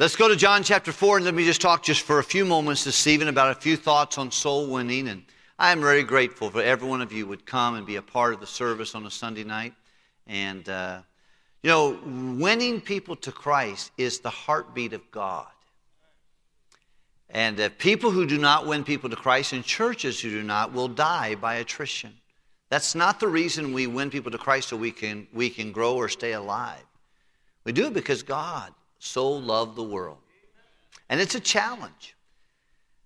Let's go to John chapter 4 and let me just talk just for a few moments this evening about a few thoughts on soul winning. And I am very grateful for every one of you would come and be a part of the service on a Sunday night. And, uh, you know, winning people to Christ is the heartbeat of God. And uh, people who do not win people to Christ and churches who do not will die by attrition. That's not the reason we win people to Christ so we can, we can grow or stay alive. We do it because God so loved the world. And it's a challenge.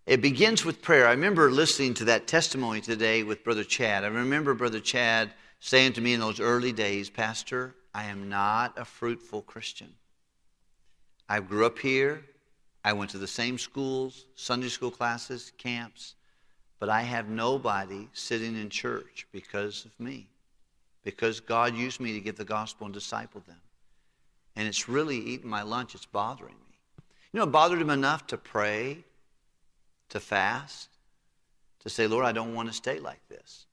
It begins with prayer. I remember listening to that testimony today with Brother Chad. I remember Brother Chad saying to me in those early days, Pastor, I am not a fruitful Christian. I grew up here. I went to the same schools, Sunday school classes, camps, but I have nobody sitting in church because of me, because God used me to give the gospel and disciple them and it's really eating my lunch. It's bothering me. You know, it bothered him enough to pray, to fast, to say, Lord, I don't want to stay like this.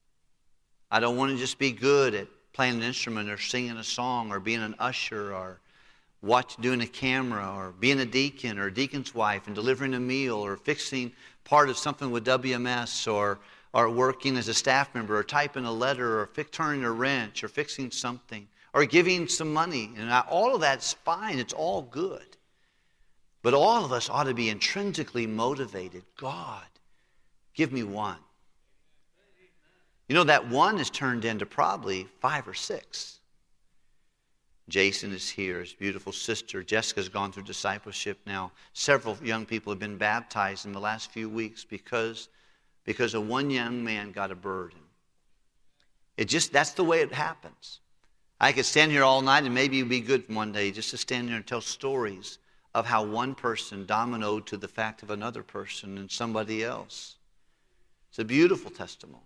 I don't want to just be good at playing an instrument or singing a song or being an usher or watch doing a camera or being a deacon or a deacon's wife and delivering a meal or fixing part of something with WMS or or working as a staff member or typing a letter or turning a wrench or fixing something or giving some money. And all of that's fine, it's all good. But all of us ought to be intrinsically motivated. God, give me one. You know, that one is turned into probably five or six. Jason is here, his beautiful sister. Jessica's gone through discipleship now. Several young people have been baptized in the last few weeks because, because of one young man got a burden. It just, that's the way it happens. I could stand here all night and maybe it'd be good one day just to stand here and tell stories of how one person dominoed to the fact of another person and somebody else. It's a beautiful testimony.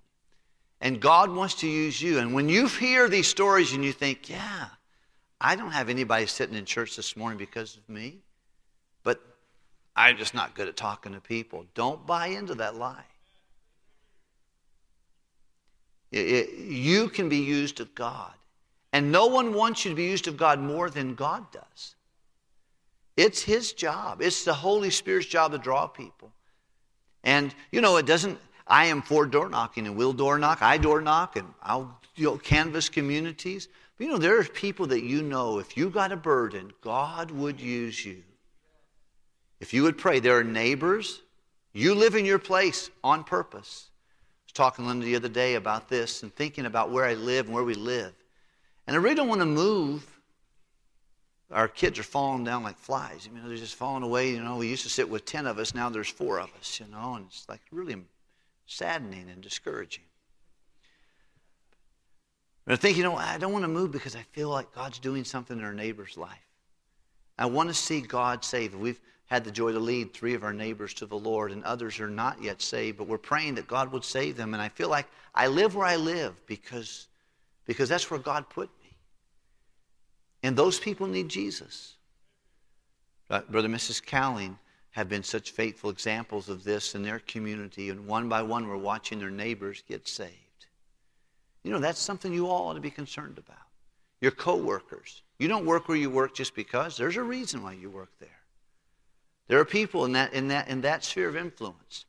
And God wants to use you. And when you hear these stories and you think, yeah, I don't have anybody sitting in church this morning because of me, but I'm just not good at talking to people. Don't buy into that lie. you can be used of God. And no one wants you to be used of God more than God does. It's His job, it's the Holy Spirit's job to draw people. And, you know, it doesn't, I am for door knocking and will door knock. I door knock and I'll you know, canvas communities. But, you know, there are people that you know, if you got a burden, God would use you. If you would pray, there are neighbors. You live in your place on purpose. I was talking to Linda the other day about this and thinking about where I live and where we live. And I really don't want to move. Our kids are falling down like flies. You know, they're just falling away. You know, we used to sit with 10 of us, now there's four of us, you know, and it's like really saddening and discouraging. But I think, you know, I don't want to move because I feel like God's doing something in our neighbor's life. I want to see God save. We've had the joy to lead three of our neighbors to the Lord, and others are not yet saved, but we're praying that God would save them. And I feel like I live where I live because because that's where God put me. And those people need Jesus. Uh, Brother and Mrs. Cowling have been such faithful examples of this in their community, and one by one we're watching their neighbors get saved. You know, that's something you all ought to be concerned about. Your coworkers. You don't work where you work just because. There's a reason why you work there. There are people in that, in that, in that sphere of influence.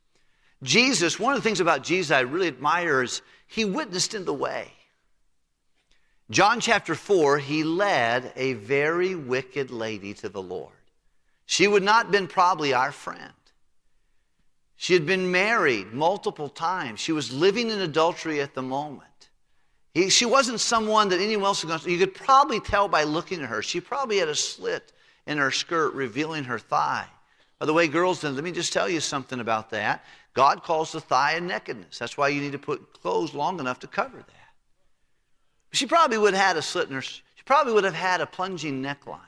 Jesus, one of the things about Jesus I really admire is he witnessed in the way. John chapter 4, he led a very wicked lady to the Lord. She would not have been probably our friend. She had been married multiple times. She was living in adultery at the moment. He, she wasn't someone that anyone else was going to. You could probably tell by looking at her. She probably had a slit in her skirt revealing her thigh. By the way, girls, let me just tell you something about that. God calls the thigh a nakedness. That's why you need to put clothes long enough to cover that. She probably would have had a slit in her, she probably would have had a plunging neckline.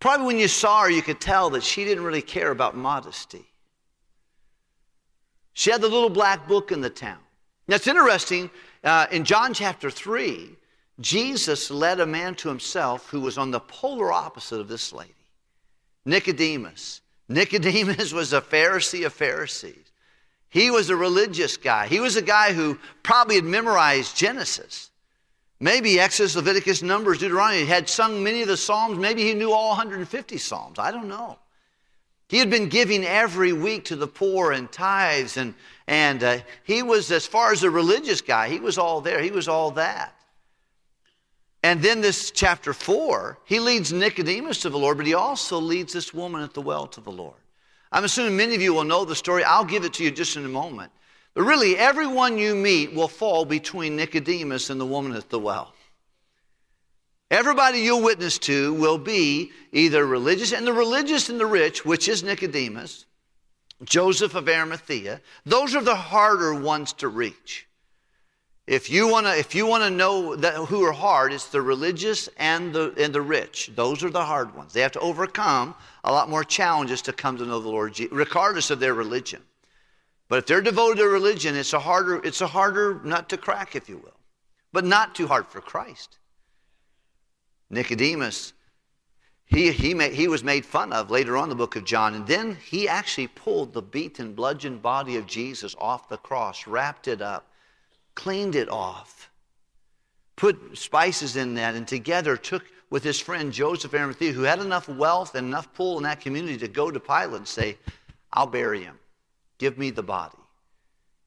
Probably when you saw her, you could tell that she didn't really care about modesty. She had the little black book in the town. Now it's interesting, uh, in John chapter 3, Jesus led a man to himself who was on the polar opposite of this lady Nicodemus. Nicodemus was a Pharisee of Pharisees. He was a religious guy. He was a guy who probably had memorized Genesis. Maybe Exodus, Leviticus, Numbers, Deuteronomy. He had sung many of the Psalms. Maybe he knew all 150 Psalms. I don't know. He had been giving every week to the poor and tithes, and, and uh, he was, as far as a religious guy, he was all there. He was all that. And then this chapter 4, he leads Nicodemus to the Lord, but he also leads this woman at the well to the Lord. I'm assuming many of you will know the story. I'll give it to you just in a moment. But really, everyone you meet will fall between Nicodemus and the woman at the well. Everybody you'll witness to will be either religious, and the religious and the rich, which is Nicodemus, Joseph of Arimathea, those are the harder ones to reach. If you want to, if you want to know that, who are hard, it's the religious and the and the rich. Those are the hard ones. They have to overcome a lot more challenges to come to know the Lord, Jesus, regardless of their religion. But if they're devoted to religion, it's a harder, it's a harder nut to crack, if you will. But not too hard for Christ. Nicodemus, he, he, made, he was made fun of later on in the book of John. And then he actually pulled the beaten, bludgeoned body of Jesus off the cross, wrapped it up, cleaned it off, put spices in that, and together took with his friend Joseph Arimathea, who had enough wealth and enough pull in that community to go to Pilate and say, I'll bury him. Give me the body.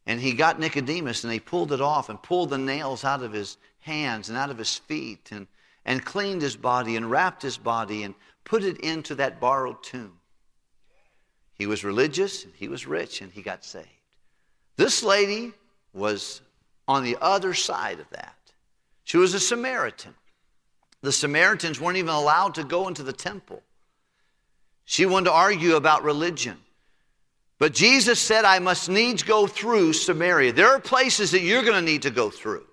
And he got Nicodemus and they pulled it off and pulled the nails out of his hands and out of his feet and, and cleaned his body and wrapped his body and put it into that borrowed tomb. He was religious and he was rich and he got saved. This lady was on the other side of that. She was a Samaritan. The Samaritans weren't even allowed to go into the temple. She wanted to argue about religion. But Jesus said, I must needs go through Samaria. There are places that you're going to need to go through.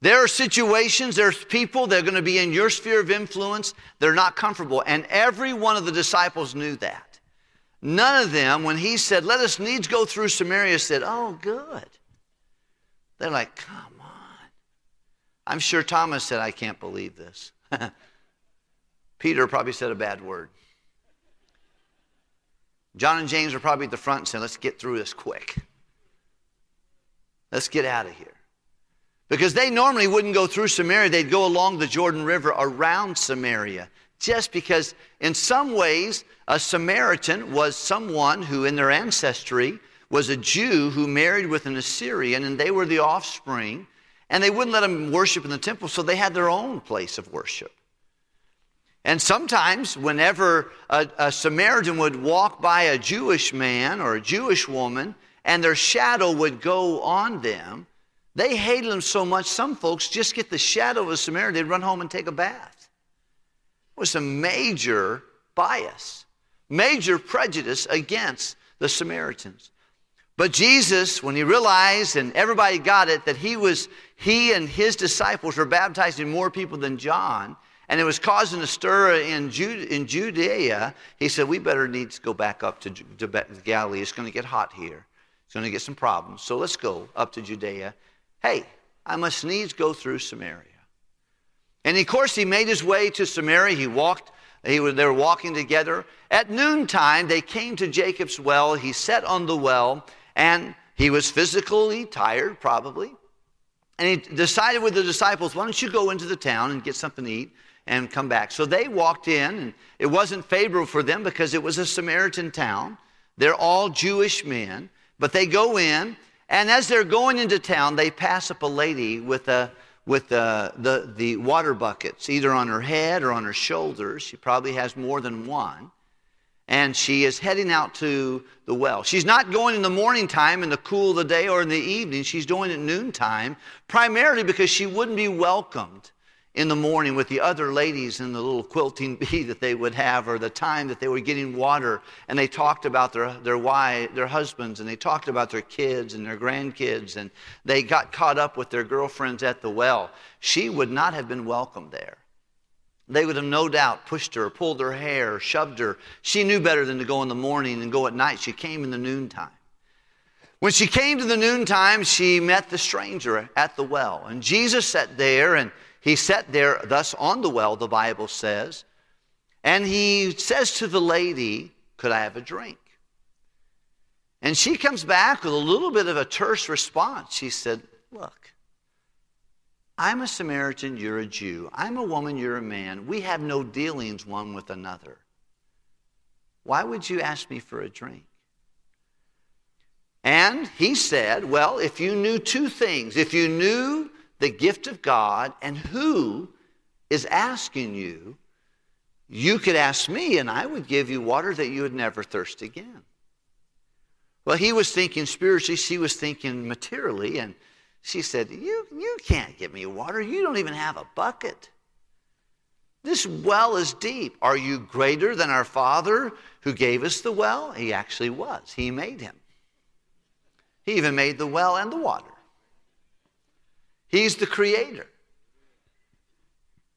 There are situations, there's people that are going to be in your sphere of influence. They're not comfortable. And every one of the disciples knew that. None of them, when he said, Let us needs go through Samaria, said, Oh, good. They're like, Come on. I'm sure Thomas said, I can't believe this. Peter probably said a bad word. John and James are probably at the front saying, let's get through this quick. Let's get out of here. Because they normally wouldn't go through Samaria, they'd go along the Jordan River around Samaria. Just because, in some ways, a Samaritan was someone who, in their ancestry, was a Jew who married with an Assyrian, and they were the offspring, and they wouldn't let them worship in the temple, so they had their own place of worship. And sometimes, whenever a, a, Samaritan would walk by a Jewish man or a Jewish woman and their shadow would go on them, they hated them so much, some folks just get the shadow of a Samaritan, they'd run home and take a bath. It was a major bias, major prejudice against the Samaritans. But Jesus, when he realized and everybody got it that he was he and his disciples were baptizing more people than John, and it was causing a stir in, Jude, in Judea, he said, We better need to go back up to, to Galilee. It's going to get hot here. It's going to get some problems. So let's go up to Judea. Hey, I must needs go through Samaria. And of course, he made his way to Samaria. He walked, they were walking together. At noontime, they came to Jacob's well. He sat on the well, and he was physically tired, probably. And he decided with the disciples, Why don't you go into the town and get something to eat? and come back. So they walked in, and it wasn't favorable for them because it was a Samaritan town. They're all Jewish men, but they go in, and as they're going into town, they pass up a lady with a with the, the, the water buckets, either on her head or on her shoulders. She probably has more than one. And she is heading out to the well. She's not going in the morning time in the cool of the day or in the evening. She's going at noontime, primarily because she wouldn't be welcomed in the morning with the other ladies in the little quilting bee that they would have, or the time that they were getting water, and they talked about their, their wives, their husbands, and they talked about their kids and their grandkids, and they got caught up with their girlfriends at the well. She would not have been welcome there. They would have no doubt pushed her, pulled her hair, shoved her. She knew better than to go in the morning and go at night. She came in the noontime. When she came to the noontime, she met the stranger at the well. And Jesus sat there and he sat there thus on the well, the Bible says, and he says to the lady, Could I have a drink? And she comes back with a little bit of a terse response. She said, Look, I'm a Samaritan, you're a Jew. I'm a woman, you're a man. We have no dealings one with another. Why would you ask me for a drink? And he said, Well, if you knew two things, if you knew the gift of God and who is asking you, you could ask me and I would give you water that you would never thirst again. Well, he was thinking spiritually, she was thinking materially, and she said, You, you can't give me water. You don't even have a bucket. This well is deep. Are you greater than our Father who gave us the well? He actually was. He made him. He even made the well and the water. He's the creator.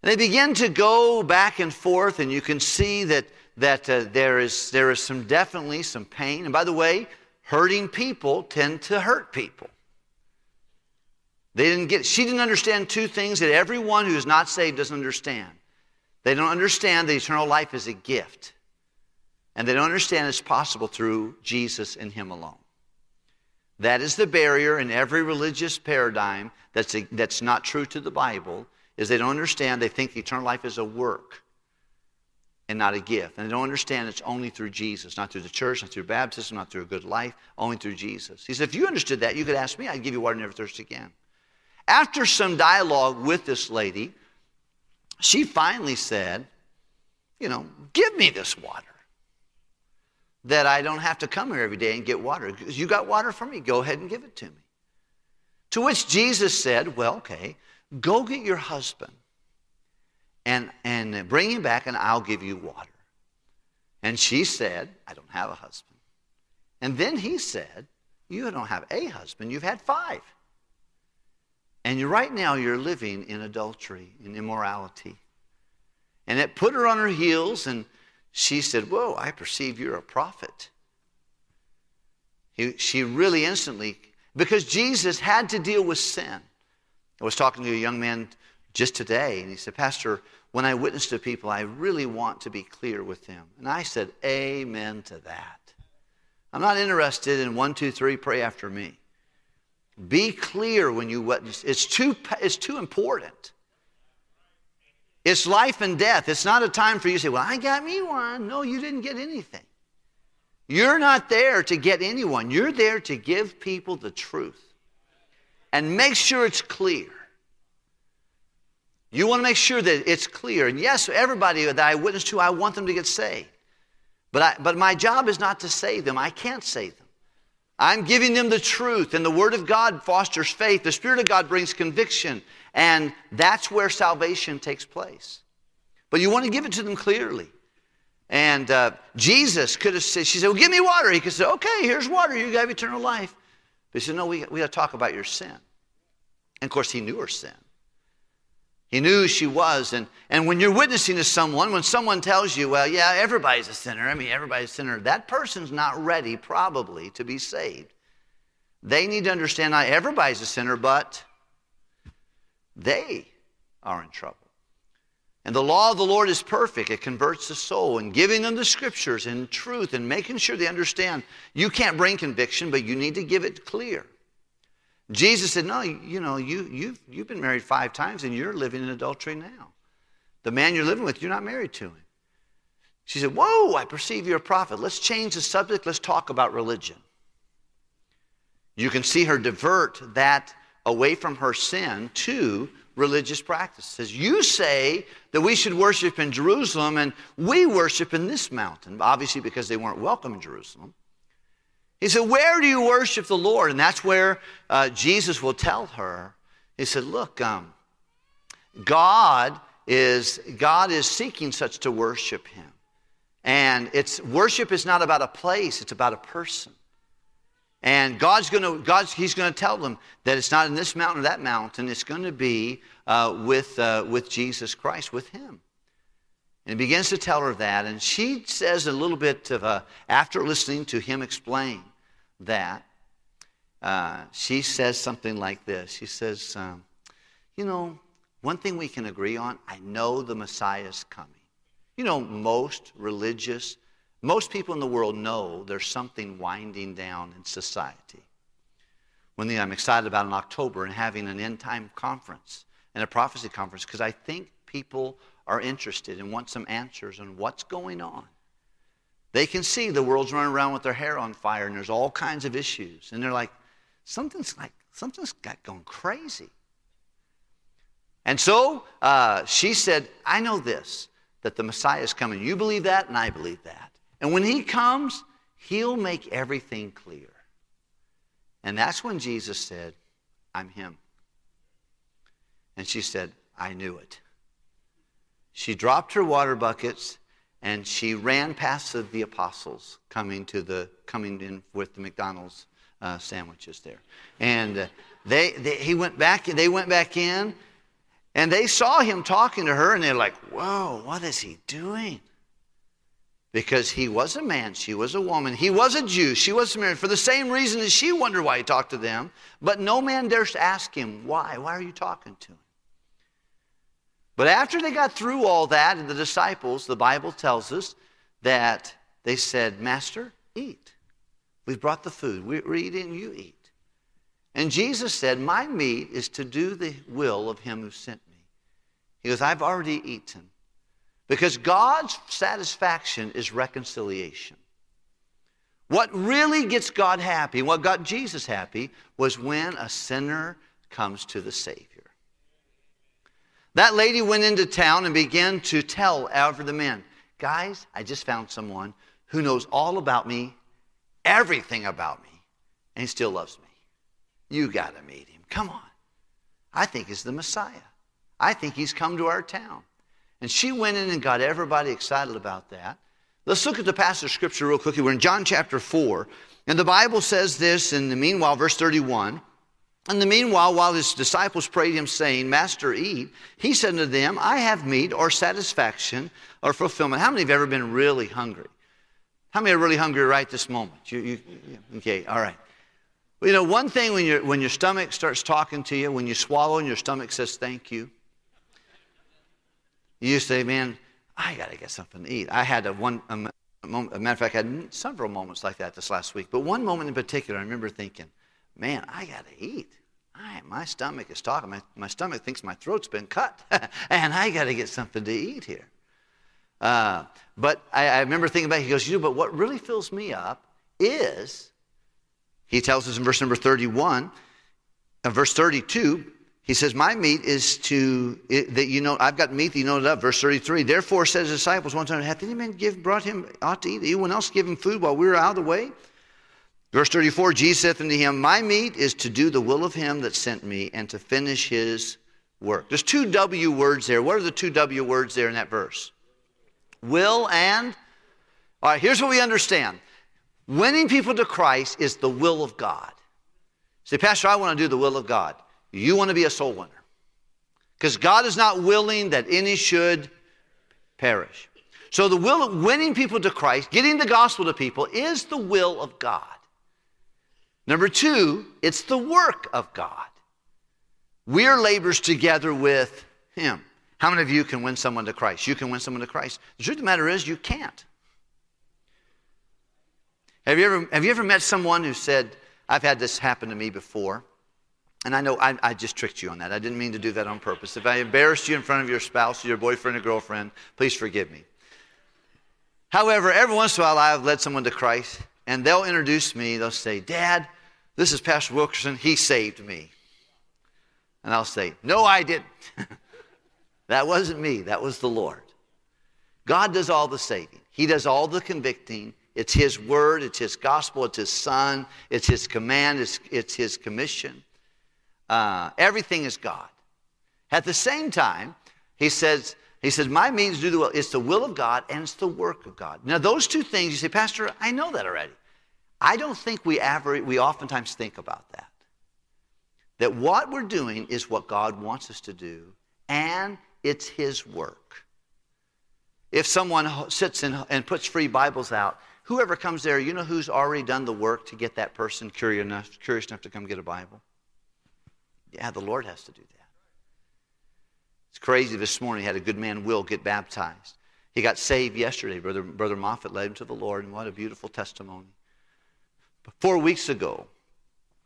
And they begin to go back and forth, and you can see that, that uh, there, is, there is some definitely some pain. And by the way, hurting people tend to hurt people. They didn't get, she didn't understand two things that everyone who is not saved doesn't understand. They don't understand that eternal life is a gift. And they don't understand it's possible through Jesus and Him alone. That is the barrier in every religious paradigm that's, a, that's not true to the Bible is they don't understand, they think eternal life is a work and not a gift. And they don't understand it's only through Jesus, not through the church, not through baptism, not through a good life, only through Jesus. He said, if you understood that, you could ask me, I'd give you water and never thirst again. After some dialogue with this lady, she finally said, you know, give me this water. That I don't have to come here every day and get water. You got water for me, go ahead and give it to me. To which Jesus said, well, okay, Go get your husband and, and bring him back, and I'll give you water. And she said, I don't have a husband. And then he said, You don't have a husband, you've had five. And you, right now you're living in adultery, in immorality. And it put her on her heels, and she said, Whoa, I perceive you're a prophet. He, she really instantly, because Jesus had to deal with sin. I was talking to a young man just today, and he said, Pastor, when I witness to people, I really want to be clear with them. And I said, Amen to that. I'm not interested in one, two, three, pray after me. Be clear when you witness. It's too, it's too important. It's life and death. It's not a time for you to say, Well, I got me one. No, you didn't get anything. You're not there to get anyone. You're there to give people the truth and make sure it's clear. You want to make sure that it's clear. And yes, everybody that I witness to, I want them to get saved. But, I, but my job is not to save them. I can't save them. I'm giving them the truth, and the Word of God fosters faith. The Spirit of God brings conviction, and that's where salvation takes place. But you want to give it to them clearly. And uh, Jesus could have said, She said, Well, give me water. He could say, Okay, here's water. You have eternal life. But he said, No, we, we got to talk about your sin. And of course, he knew her sin. He knew she was. And, and when you're witnessing to someone, when someone tells you, well, yeah, everybody's a sinner, I mean, everybody's a sinner, that person's not ready, probably, to be saved. They need to understand not everybody's a sinner, but they are in trouble. And the law of the Lord is perfect. It converts the soul. And giving them the scriptures and truth and making sure they understand you can't bring conviction, but you need to give it clear. Jesus said, No, you know, you, you've, you've been married five times and you're living in adultery now. The man you're living with, you're not married to him. She said, Whoa, I perceive you're a prophet. Let's change the subject. Let's talk about religion. You can see her divert that away from her sin to religious practices. You say that we should worship in Jerusalem, and we worship in this mountain, obviously because they weren't welcome in Jerusalem. He said, Where do you worship the Lord? And that's where uh, Jesus will tell her. He said, Look, um, God is God is seeking such to worship him. And it's worship is not about a place, it's about a person. And God's going to, God's, He's going to tell them that it's not in this mountain or that mountain. It's going to be uh, with, uh, with Jesus Christ, with Him. And he begins to tell her that. And she says a little bit of a, after listening to him explain that, uh, she says something like this. She says, um, You know, one thing we can agree on I know the Messiah is coming. You know, most religious most people in the world know there's something winding down in society. One thing I'm excited about in October and having an end time conference, and a prophecy conference because I think people are interested and want some answers on what's going on. They can see the world's running around with their hair on fire and there's all kinds of issues. And they're like, something's like, something's got going crazy. And so uh, she said, I know this, that the Messiah is coming. You believe that, and I believe that. And when he comes, he'll make everything clear. And that's when Jesus said, I'm him. And she said, I knew it. She dropped her water buckets and she ran past the, apostles coming to the coming in with the McDonald's uh, sandwiches there, and uh, they, they he went back. They went back in, and they saw him talking to her, and they're like, "Whoa, what is he doing?" Because he was a man, she was a woman. He was a Jew, she was man. For the same reason as she wondered why he talked to them, but no man dares ask him, "Why? Why are you talking to him?" But after they got through all that, and the disciples, the Bible tells us that they said, Master, eat. We've brought the food. We're eating, you eat. And Jesus said, My meat is to do the will of him who sent me. He goes, I've already eaten. Because God's satisfaction is reconciliation. What really gets God happy, what got Jesus happy, was when a sinner comes to the Savior. That lady went into town and began to tell over the men, guys, I just found someone who knows all about me, everything about me, and he still loves me. You got to meet him. Come on. I think he's the Messiah. I think he's come to our town. And she went in and got everybody excited about that. Let's look at the passage of scripture real quickly. We're in John chapter 4. And the Bible says this in the meanwhile, verse 31. In the meanwhile, while his disciples prayed him, saying, Master, eat, he said to them, I have meat or satisfaction or fulfillment. How many have ever been really hungry? How many are really hungry right this moment? You, you, okay, all right. You know, one thing when, you when your stomach starts talking to you, when you swallow and your stomach says thank you, you say, man, I got to get something to eat. I had a one, a, moment, a matter of fact, I had several moments like that this last week. But one moment in particular, I remember thinking, man, I got to eat. My stomach is talking. My, my stomach thinks my throat's been cut, and I got to get something to eat here. Uh, but I, I, remember thinking about. He goes, You know, but what really fills me up is, he tells us in verse number 31, uh, verse 32, he says, My meat is to, it, that you know, I've got meat that you know it. Verse 33, therefore says his disciples one time, Hath any man give, brought him ought to eat? Anyone else give him food while we were out of the way? Verse 34 Jesus saith unto him, My meat is to do the will of him that sent me and to finish his work. There's two W words there. What are the two W words there in that verse? Will and. All right, here's what we understand winning people to Christ is the will of God. Say, Pastor, I want to do the will of God. You want to be a soul winner. Because God is not willing that any should perish. So the will of winning people to Christ, getting the gospel to people, is the will of God. Number two, it's the work of God. We're laborers together with Him. How many of you can win someone to Christ? You can win someone to Christ. The truth of the matter is, you can't. Have you ever, have you ever met someone who said, I've had this happen to me before? And I know I, I, just tricked you on that. I didn't mean to do that on purpose. If I embarrassed you in front of your spouse, your boyfriend or girlfriend, please forgive me. However, every once in a while I've led someone to Christ, and they'll introduce me. They'll say, Dad, this is Pastor Wilkerson. He saved me. And I'll say, No, I didn't. that wasn't me. That was the Lord. God does all the saving, He does all the convicting. It's His word, it's His gospel, it's His Son, it's His command, it's, it's His commission. Uh, everything is God. At the same time, He says, he says, My means do the will. It's the will of God and it's the work of God. Now, those two things, you say, Pastor, I know that already. I don't think we ever, we oftentimes think about that. That what we're doing is what God wants us to do, and it's His work. If someone sits in, and puts free Bibles out, whoever comes there, you know who's already done the work to get that person curious enough, curious enough to come get a Bible? Yeah, the Lord has to do that. It's crazy. This morning, had a good man, Will, get baptized. He got saved yesterday. Brother, Brother Moffat led him to the Lord, and what a beautiful testimony. Four weeks ago,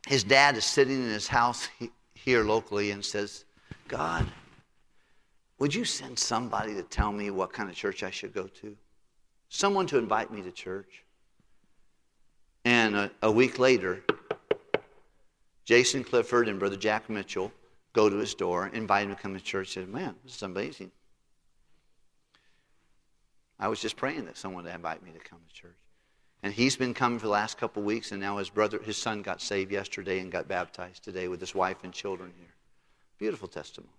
his dad is sitting in his house here locally and says, God, would you send somebody to tell me what kind of church I should go to? Someone to invite me to church. And a, a week later, Jason Clifford and Brother Jack Mitchell go to his door, invite him to come to church, said, Man, this is amazing. I was just praying that someone would invite me to come to church. And he's been coming for the last couple of weeks, and now his brother, his son got saved yesterday and got baptized today with his wife and children here. Beautiful testimony.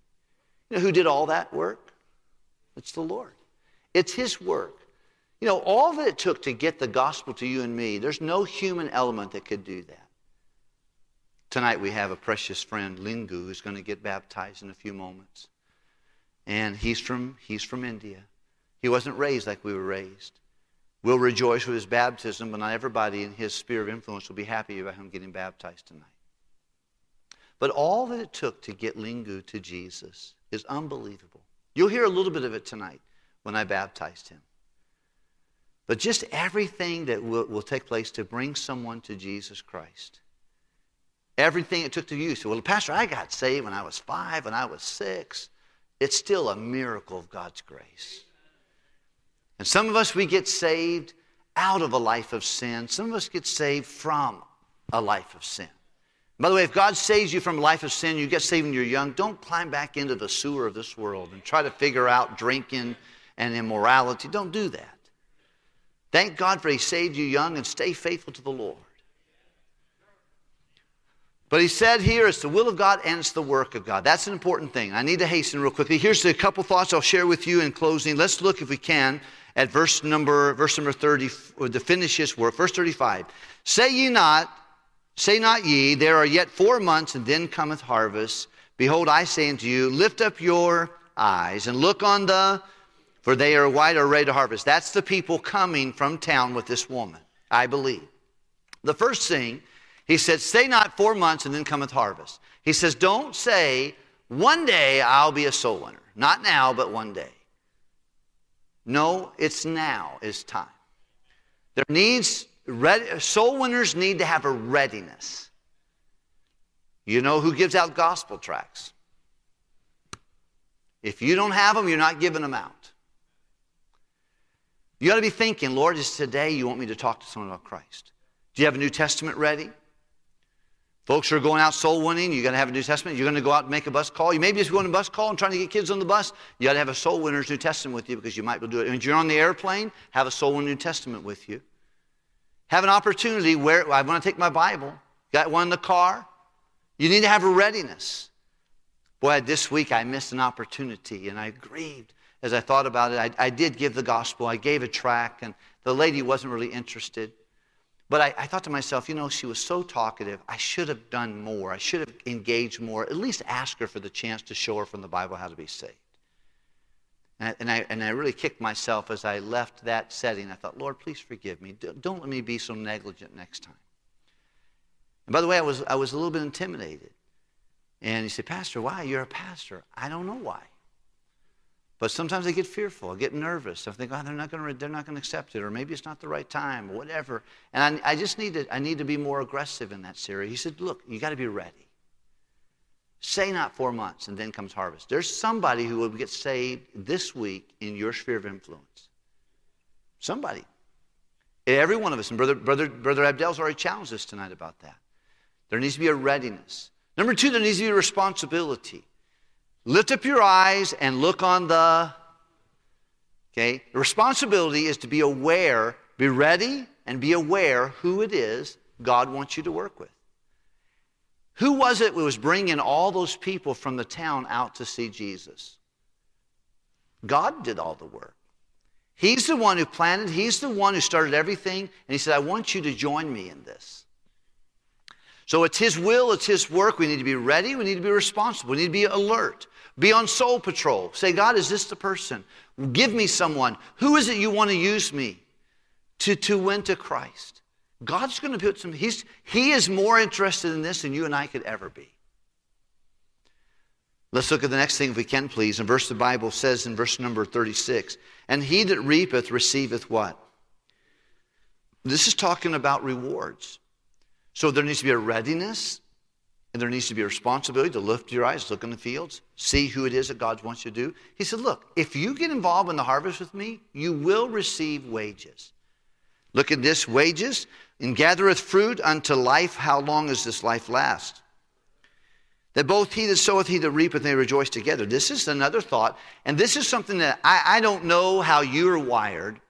You know who did all that work? It's the Lord. It's his work. You know, all that it took to get the gospel to you and me, there's no human element that could do that. Tonight we have a precious friend, Lingu, who's going to get baptized in a few moments. And he's from, he's from India. He wasn't raised like we were raised. We'll rejoice with his baptism, but not everybody in his sphere of influence will be happy about him getting baptized tonight. But all that it took to get Lingu to Jesus is unbelievable. You'll hear a little bit of it tonight when I baptized him. But just everything that will, will take place to bring someone to Jesus Christ. Everything it took to you. So, well, Pastor, I got saved when I was five, when I was six. It's still a miracle of God's grace. And some of us, we get saved out of a life of sin. Some of us get saved from a life of sin. By the way, if God saves you from a life of sin, you get saved when you're young, don't climb back into the sewer of this world and try to figure out drinking and immorality. Don't do that. Thank God for He saved you young and stay faithful to the Lord. But he said here it's the will of God and it's the work of God. That's an important thing. I need to hasten real quickly. Here's a couple thoughts I'll share with you in closing. Let's look, if we can, at verse number verse number 30 to finish his work verse 35 say ye not say not ye there are yet four months and then cometh harvest. Behold i say unto you lift up your eyes and look on the for they are white or ready to harvest. That's the people coming from town with this woman i believe. The first thing he said say not four months and then cometh harvest. He says don't say one day i'll be a soul winner. Not now but one day no, it's now is time. There needs soul winners need to have a readiness. You know who gives out gospel tracts? If you don't have them, you're not giving them out. You got to be thinking, Lord, is today you want me to talk to someone about Christ? Do you have a New Testament ready? Folks who are going out soul winning. You're going to have a New Testament. You're going to go out and make a bus call. You may be just going to a bus call and trying to get kids on the bus. You got to have a soul winner's New Testament with you because you might be able to do it. And if you're on the airplane, have a soul winner New Testament with you. Have an opportunity where I want to take my Bible. Got one in the car. You need to have a readiness. Boy, this week I missed an opportunity and I grieved as I thought about it. I, I did give the gospel. I gave a track, and the lady wasn't really interested. But I, I, thought to myself, you know, she was so talkative. I should have done more. I should have engaged more. At least ask her for the chance to show her from the Bible how to be saved. And I, and I, and I really kicked myself as I left that setting. I thought, Lord, please forgive me. Don't let me be so negligent next time. And by the way, I was, I was a little bit intimidated. And he said, Pastor, why? You're a pastor. I don't know why. But sometimes I get fearful, I get nervous. I think, oh, they're not going to, accept it, or maybe it's not the right time, or whatever. And I, I just need to, I need to be more aggressive in that series. He said, look, you got to be ready. Say not four months, and then comes harvest. There's somebody who will get saved this week in your sphere of influence. Somebody. Every one of us, and Brother, Brother, Brother Abdel's already challenged us tonight about that. There needs to be a readiness. Number two, there needs to be a responsibility. Lift up your eyes and look on the. Okay? The responsibility is to be aware, be ready, and be aware who it is God wants you to work with. Who was it who was bringing all those people from the town out to see Jesus? God did all the work. He's the one who planted, He's the one who started everything, and He said, I want you to join me in this. So it's His will, it's His work. We need to be ready, we need to be responsible, we need to be alert. Be on soul patrol. Say, God, is this the person? Give me someone. Who is it you want to use me to, to win to Christ? God's going to put some, he's, He is more interested in this than you and I could ever be. Let's look at the next thing, if we can, please. In verse the Bible says in verse number 36, and he that reapeth receiveth what? This is talking about rewards. So there needs to be a readiness and there needs to be a responsibility to lift your eyes, look in the fields, see who it is that God wants you to do. He said, Look, if you get involved in the harvest with me, you will receive wages. Look at this wages, and gathereth fruit unto life. How long does this life last? That both he that soweth, he that reapeth, may rejoice together. This is another thought, and this is something that I, I don't know how you're wired,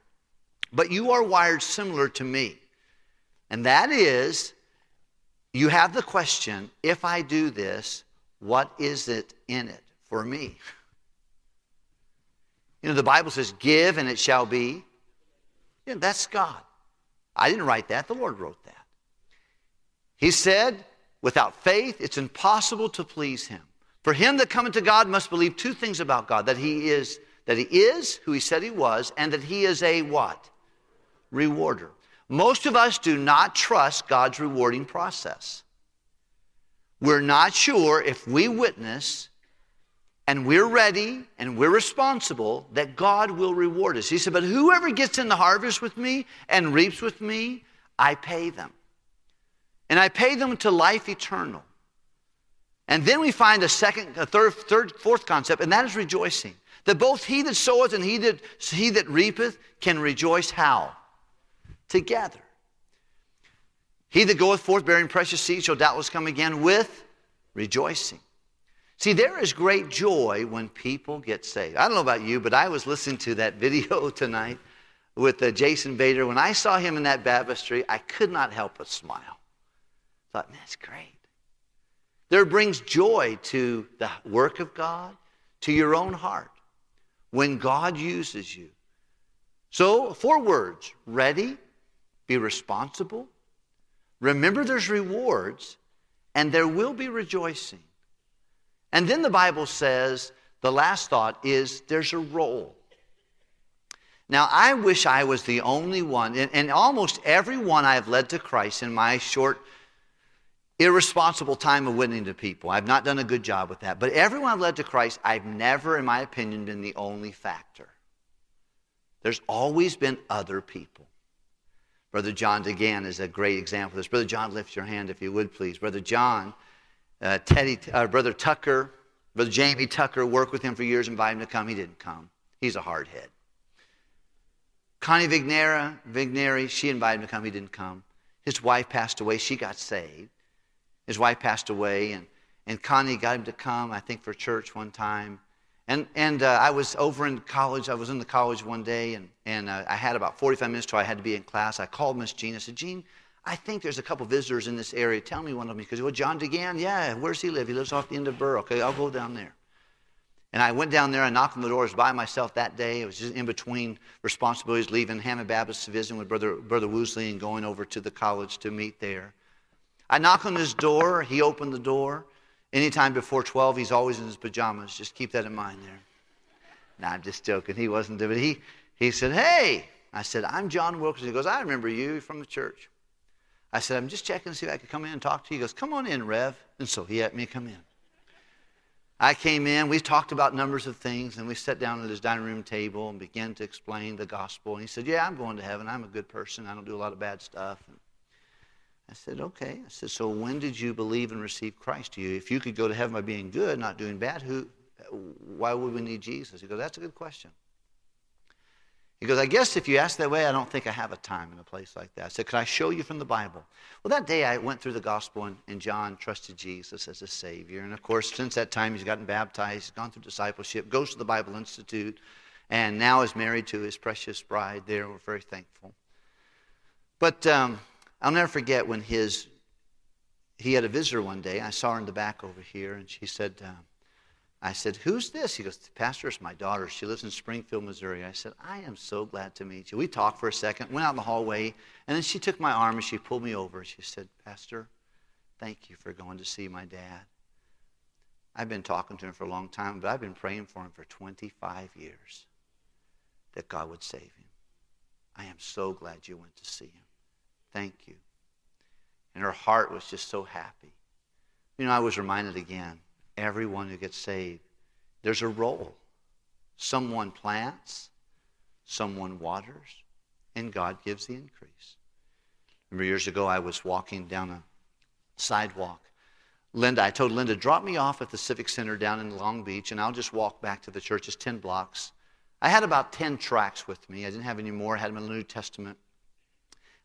but you are wired similar to me. And that is you have the question if I do this, what is it in it for me? You know, the Bible says, give and it shall be. Yeah, that's God. I didn't write that, the Lord wrote that. He said, without faith, it's impossible to please him. For him that cometh to God must believe two things about God that he is, that he is who he said he was, and that he is a what? Rewarder. Most of us do not trust God's rewarding process. We're not sure if we witness and we're ready and we're responsible that God will reward us. He said, But whoever gets in the harvest with me and reaps with me, I pay them. And I pay them to life eternal. And then we find a second, a third, third, fourth concept, and that is rejoicing. That both he that soweth and he that, he that reapeth can rejoice how? Together. He that goeth forth bearing precious seed shall doubtless come again with rejoicing. See, there is great joy when people get saved. I don't know about you, but I was listening to that video tonight with uh, Jason Bader. When I saw him in that baptistry, I could not help but smile. I thought, man, that's great. There brings joy to the work of God, to your own heart, when God uses you. So, four words ready, be responsible. Remember, there's rewards, and there will be rejoicing. And then the Bible says the last thought is there's a role. Now, I wish I was the only one, and, and almost everyone I've led to Christ in my short, irresponsible time of witnessing to people. I've not done a good job with that. But everyone I've led to Christ, I've never, in my opinion, been the only factor. There's always been other people. Brother John DeGan is a great example of this. Brother John, lift your hand if you would, please. Brother John, uh, Teddy, uh, Brother Tucker, Brother Jamie Tucker worked with him for years, invited him to come. He didn't come. He's a hard head. Connie Vignera, Vigneri, she invited him to come. He didn't come. His wife passed away. She got saved. His wife passed away, and, and Connie got him to come, I think, for church one time. And, and uh, I was over in college. I was in the college one day, and, and uh, I had about 45 minutes till I had to be in class. I called Miss Jean. I said, Jean, I think there's a couple visitors in this area. Tell me one of them. Because, well, John DeGan, yeah, where's he live? He lives off the end of Burr. Okay, I'll go down there. And I went down there. I knocked on the doors by myself that day. It was just in between responsibilities, leaving Hammond Baptist to visit with Brother, Brother Woosley and going over to the college to meet there. I knock on his door. He opened the door. Anytime before 12, he's always in his pajamas. Just keep that in mind there. No, I'm just joking. He wasn't, but he, he said, Hey, I said, I'm John Wilkerson. He goes, I remember you from the church. I said, I'm just checking to see if I could come in and talk to you. He goes, Come on in, Rev. And so he let me come in. I came in, we talked about numbers of things, and we sat down at his dining room table and began to explain the gospel. And he said, Yeah, I'm going to heaven. I'm a good person. I don't do a lot of bad stuff. And I said, okay. I said, so when did you believe and receive Christ you? If you could go to heaven by being good, not doing bad, who, why would we need Jesus? He goes, that's a good question. He goes, I guess if you ask that way, I don't think I have a time in a place like that. I said, Can I show you from the Bible? Well, that day I went through the gospel and, and John trusted Jesus as a Savior. And of course, since that time, he's gotten baptized, he's gone through discipleship, goes to the Bible Institute, and now is married to his precious bride there. We're very thankful. But um, I'll never forget when his, he had a visitor one day. I saw her in the back over here, and she said, uh, I said, Who's this? He goes, Pastor, it's my daughter. She lives in Springfield, Missouri. I said, I am so glad to meet you. We talked for a second, went out in the hallway, and then she took my arm and she pulled me over. She said, Pastor, thank you for going to see my dad. I've been talking to him for a long time, but I've been praying for him for 25 years that God would save him. I am so glad you went to see him. Thank you. And her heart was just so happy. You know, I was reminded again everyone who gets saved, there's a role. Someone plants, someone waters, and God gives the increase. Remember years ago, I was walking down a sidewalk Linda, I told Linda, drop me off at the Civic Center down in Long Beach, and I'll just walk back to the church. It's 10 blocks. I had about 10 tracts with me. I didn't have any more. I had them in the New Testament.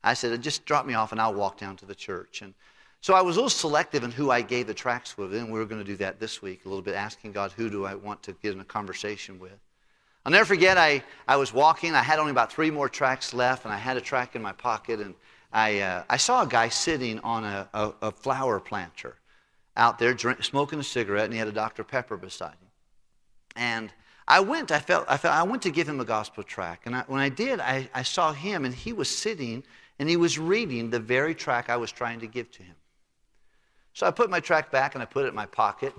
I said, just drop me off, and I'll walk down to the church. And so I was a little selective in who I gave the tracts with, and we were going to do that this week, a little bit asking God, who do I want to get in a conversation with? I'll never forget, I, I was walking. I had only about three more tracts left, and I had a tract in my pocket, and I, uh, I saw a guy sitting on a, a, a flower planter out there drink, smoking a cigarette, and he had a Dr. Pepper beside him. And I went, I felt, I felt, I went to give him a gospel tract. And I, when I did, I, I saw him, and he was sitting, and he was reading the very tract I was trying to give to him. So I put my tract back, and I put it in my pocket,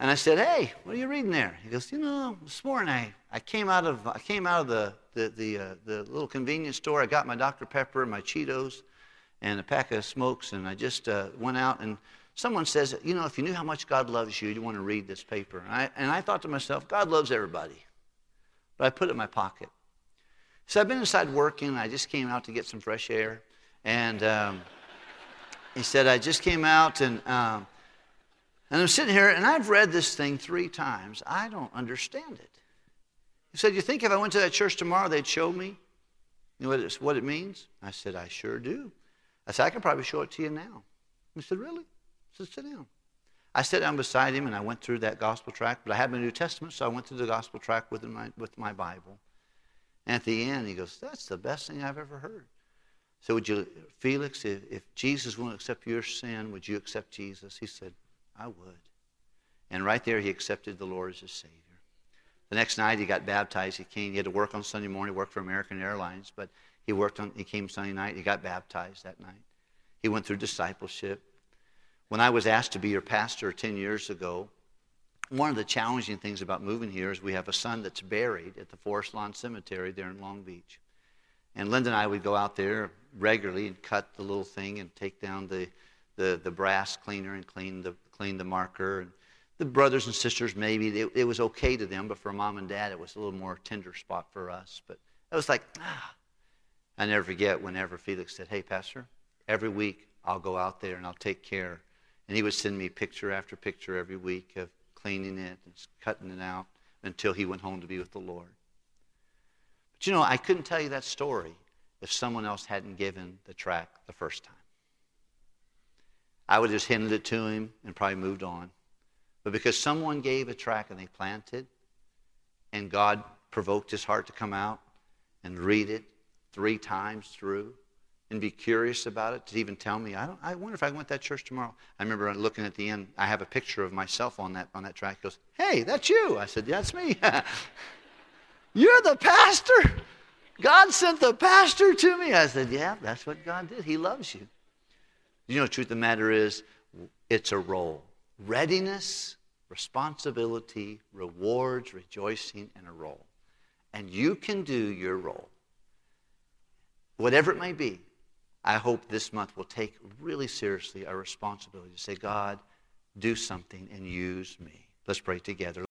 and I said, "Hey, what are you reading there?" He goes, "You know, this morning I, I came out of I came out of the the the, uh, the little convenience store. I got my Dr Pepper and my Cheetos, and a pack of smokes, and I just uh, went out and." Someone says, you know, if you knew how much God loves you, you'd want to read this paper. And I, and I thought to myself, God loves everybody. But I put it in my pocket. So I've been inside working. and I just came out to get some fresh air. And um, he said, I just came out and um, and I'm sitting here and I've read this thing three times. I don't understand it. He said, You think if I went to that church tomorrow, they'd show me you know what, it, what it means? I said, I sure do. I said, I can probably show it to you now. He said, Really? I said, Sit down. I sat down beside him and I went through that gospel tract, but I had my New Testament, so I went through the gospel tract with my, with my Bible. And at the end, he goes, That's the best thing I've ever heard. So, would you, Felix, if, if Jesus won't accept your sin, would you accept Jesus? He said, I would. And right there, he accepted the Lord as his Savior. The next night, he got baptized. He came. He had to work on Sunday morning. Worked for American Airlines, but he worked on. He came Sunday night. He got baptized that night. He went through discipleship. When I was asked to be your pastor 10 years ago, one of the challenging things about moving here is we have a son that's buried at the Forest Lawn Cemetery there in Long Beach. And Linda and I would go out there regularly and cut the little thing and take down the, the, the brass cleaner and clean the, clean the marker. And the brothers and sisters, maybe it, it was okay to them, but for mom and dad, it was a little more tender spot for us. But it was like, ah. I never forget whenever Felix said, Hey, Pastor, every week I'll go out there and I'll take care. And he would send me picture after picture every week of cleaning it and cutting it out until he went home to be with the Lord. But you know, I couldn't tell you that story if someone else hadn't given the tract the first time. I would have just handed it to him and probably moved on. But because someone gave a tract and they planted, and God provoked his heart to come out and read it three times through and be curious about it to even tell me, I, don't, I wonder if I went to that church tomorrow. I remember looking at the end, I have a picture of myself on that, on that tract. He goes, Hey, that's you. I said, yeah, That's me. You're the pastor. God sent the pastor to me. I said, Yeah, that's what God did. He loves you. You know, the truth of the matter is, it's a role readiness, responsibility, rewards, rejoicing, and a role. And you can do your role. Whatever it may be, I hope this month we'll take really seriously our responsibility to say, God, do something and use me. Let's pray together.